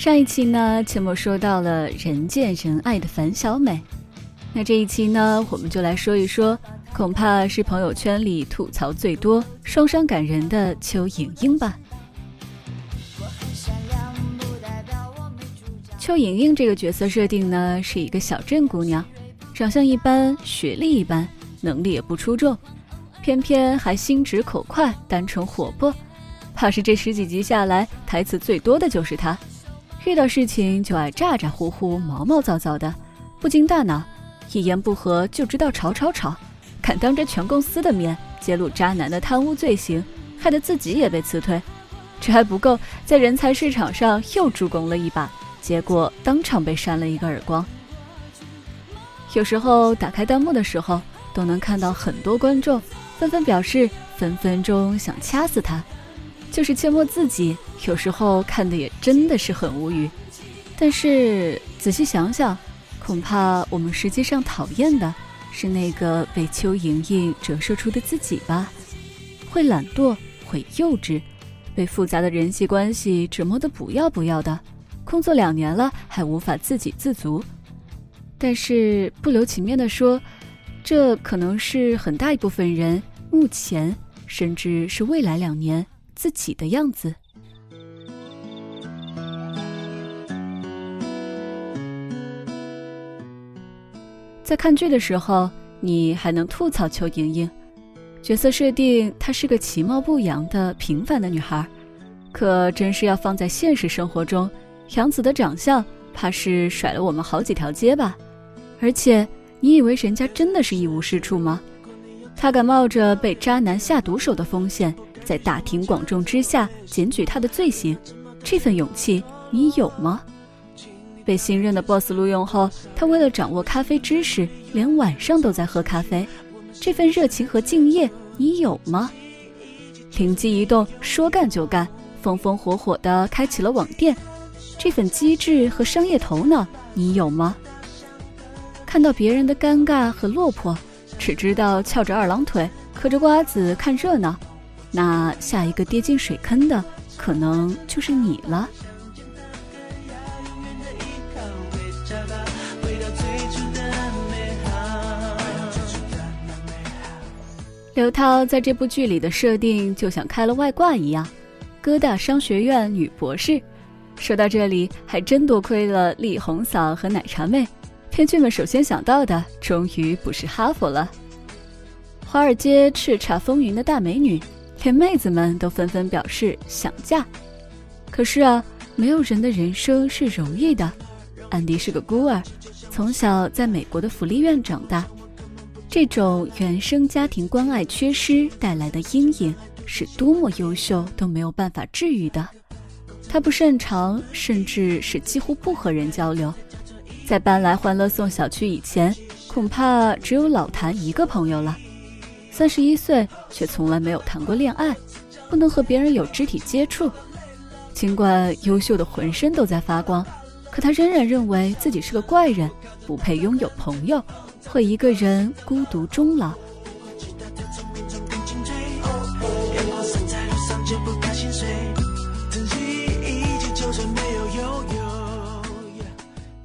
上一期呢，阡陌说到了人见人爱的樊小美，那这一期呢，我们就来说一说，恐怕是朋友圈里吐槽最多、双伤感人的邱莹莹吧。邱莹莹这个角色设定呢，是一个小镇姑娘，长相一般，学历一般，能力也不出众，偏偏还心直口快、单纯活泼，怕是这十几集下来，台词最多的就是她。遇到事情就爱咋咋呼呼、毛毛躁躁的，不经大脑，一言不合就知道吵吵吵，敢当着全公司的面揭露渣男的贪污罪行，害得自己也被辞退。这还不够，在人才市场上又助攻了一把，结果当场被扇了一个耳光。有时候打开弹幕的时候，都能看到很多观众纷纷表示分分钟想掐死他。就是切莫自己，有时候看的也真的是很无语。但是仔细想想，恐怕我们实际上讨厌的是那个被邱莹莹折射出的自己吧？会懒惰，会幼稚，被复杂的人际关系折磨得不要不要的，工作两年了还无法自给自足。但是不留情面的说，这可能是很大一部分人目前甚至是未来两年。自己的样子。在看剧的时候，你还能吐槽邱莹莹角色设定，她是个其貌不扬的平凡的女孩。可真是要放在现实生活中，杨紫的长相怕是甩了我们好几条街吧？而且，你以为人家真的是一无是处吗？她敢冒着被渣男下毒手的风险？在大庭广众之下检举他的罪行，这份勇气你有吗？被新任的 boss 录用后，他为了掌握咖啡知识，连晚上都在喝咖啡，这份热情和敬业你有吗？灵机一动，说干就干，风风火火地开启了网店，这份机智和商业头脑你有吗？看到别人的尴尬和落魄，只知道翘着二郎腿，嗑着瓜子看热闹。那下一个跌进水坑的，可能就是你了。刘涛在这部剧里的设定就像开了外挂一样，哥大商学院女博士。说到这里，还真多亏了丽红嫂和奶茶妹，编剧们首先想到的，终于不是哈佛了。华尔街叱咤风云的大美女。连妹子们都纷纷表示想嫁，可是啊，没有人的人生是容易的。安迪是个孤儿，从小在美国的福利院长大，这种原生家庭关爱缺失带来的阴影，是多么优秀都没有办法治愈的。他不擅长，甚至是几乎不和人交流。在搬来欢乐颂小区以前，恐怕只有老谭一个朋友了。三十一岁，却从来没有谈过恋爱，不能和别人有肢体接触。尽管优秀的浑身都在发光，可他仍然认为自己是个怪人，不配拥有朋友，会一个人孤独终老。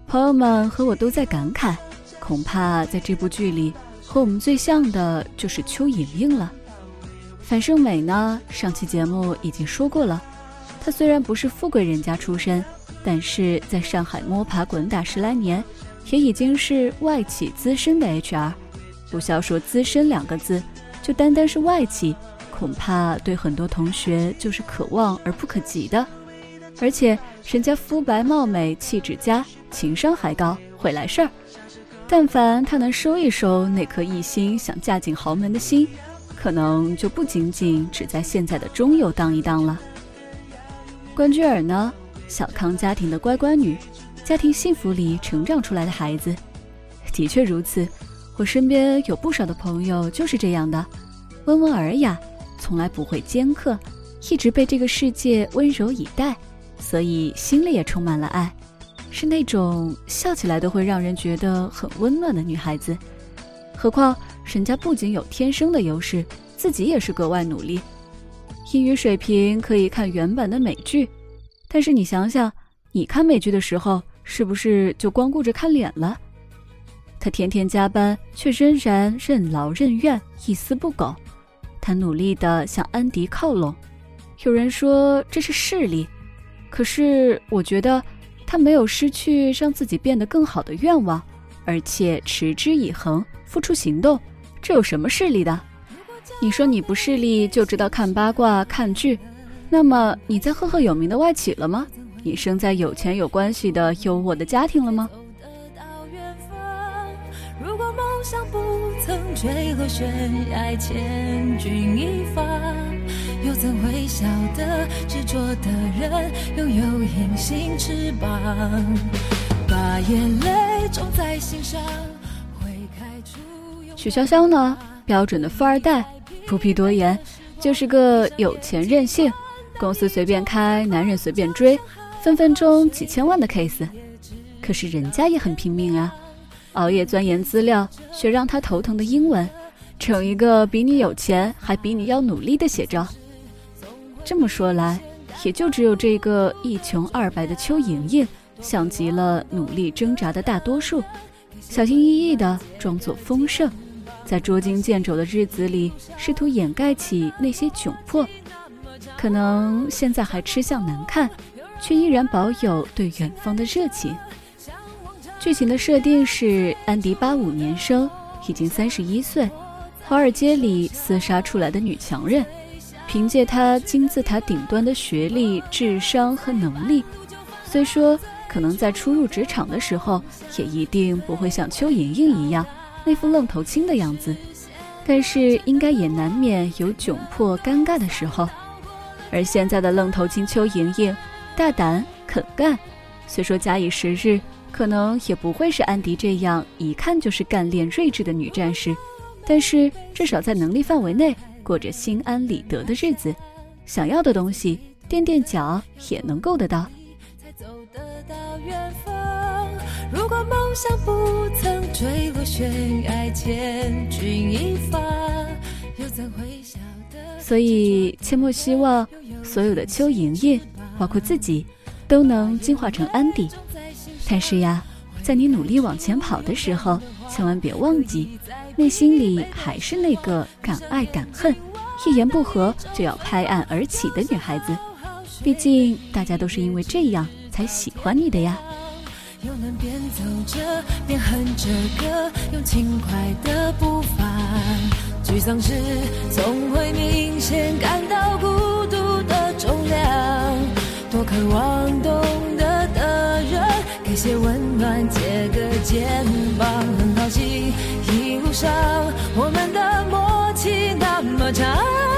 朋友们和我都在感慨，恐怕在这部剧里。和我们最像的就是邱莹莹了。樊胜美呢，上期节目已经说过了，她虽然不是富贵人家出身，但是在上海摸爬滚打十来年，也已经是外企资深的 HR。不消说资深两个字，就单单是外企，恐怕对很多同学就是可望而不可及的。而且人家肤白貌美，气质佳，情商还高，会来事儿。但凡他能收一收那颗一心想嫁进豪门的心，可能就不仅仅只在现在的中游当一当了。关雎尔呢，小康家庭的乖乖女，家庭幸福里成长出来的孩子，的确如此。我身边有不少的朋友就是这样的，温文尔雅，从来不会尖刻，一直被这个世界温柔以待，所以心里也充满了爱。是那种笑起来都会让人觉得很温暖的女孩子，何况人家不仅有天生的优势，自己也是格外努力。英语水平可以看原版的美剧，但是你想想，你看美剧的时候，是不是就光顾着看脸了？他天天加班，却仍然任劳任怨，一丝不苟。他努力地向安迪靠拢。有人说这是势力，可是我觉得他没有失去让自己变得更好的愿望，而且持之以恒，付出行动。这有什么势力的？你说你不势利，就知道看八卦、看剧，那么你在赫赫有名的外企了吗？你生在有钱有关系的优渥的家庭了吗？如果梦想不曾坠落悬崖，千钧一发，又怎会晓得执着的人拥有隐形翅膀？把眼泪种在心上，会开出。许潇潇呢？标准的富二代。不必多言，就是个有钱任性，公司随便开，男人随便追，分分钟几千万的 case。可是人家也很拼命啊，熬夜钻研资料，学让他头疼的英文，成一个比你有钱还比你要努力的写照。这么说来，也就只有这个一穷二白的邱莹莹，像极了努力挣扎的大多数，小心翼翼的装作丰盛。在捉襟见肘的日子里，试图掩盖起那些窘迫，可能现在还吃相难看，却依然保有对远方的热情。剧情的设定是安迪八五年生，已经三十一岁，华尔街里厮杀出来的女强人，凭借她金字塔顶端的学历、智商和能力，虽说可能在初入职场的时候，也一定不会像邱莹莹一样。那副愣头青的样子，但是应该也难免有窘迫、尴尬的时候。而现在的愣头青邱莹莹，大胆肯干，虽说假以时日，可能也不会是安迪这样一看就是干练睿智的女战士，但是至少在能力范围内过着心安理得的日子，想要的东西垫垫脚也能够得到。如果梦想不曾坠落悬崖，千钧一发，所以，切莫希望所有的邱莹莹，包括自己，都能进化成安迪。但是呀，在你努力往前跑的时候，千万别忘记，内心里还是那个敢爱敢恨、一言不合就要拍案而起的女孩子。毕竟，大家都是因为这样才喜欢你的呀。又能边走着边哼着歌，用轻快的步伐。沮丧时总会明显感到孤独的重量。多渴望懂得的人，给些温暖，借个肩膀。很好奇一我们的默契那么长。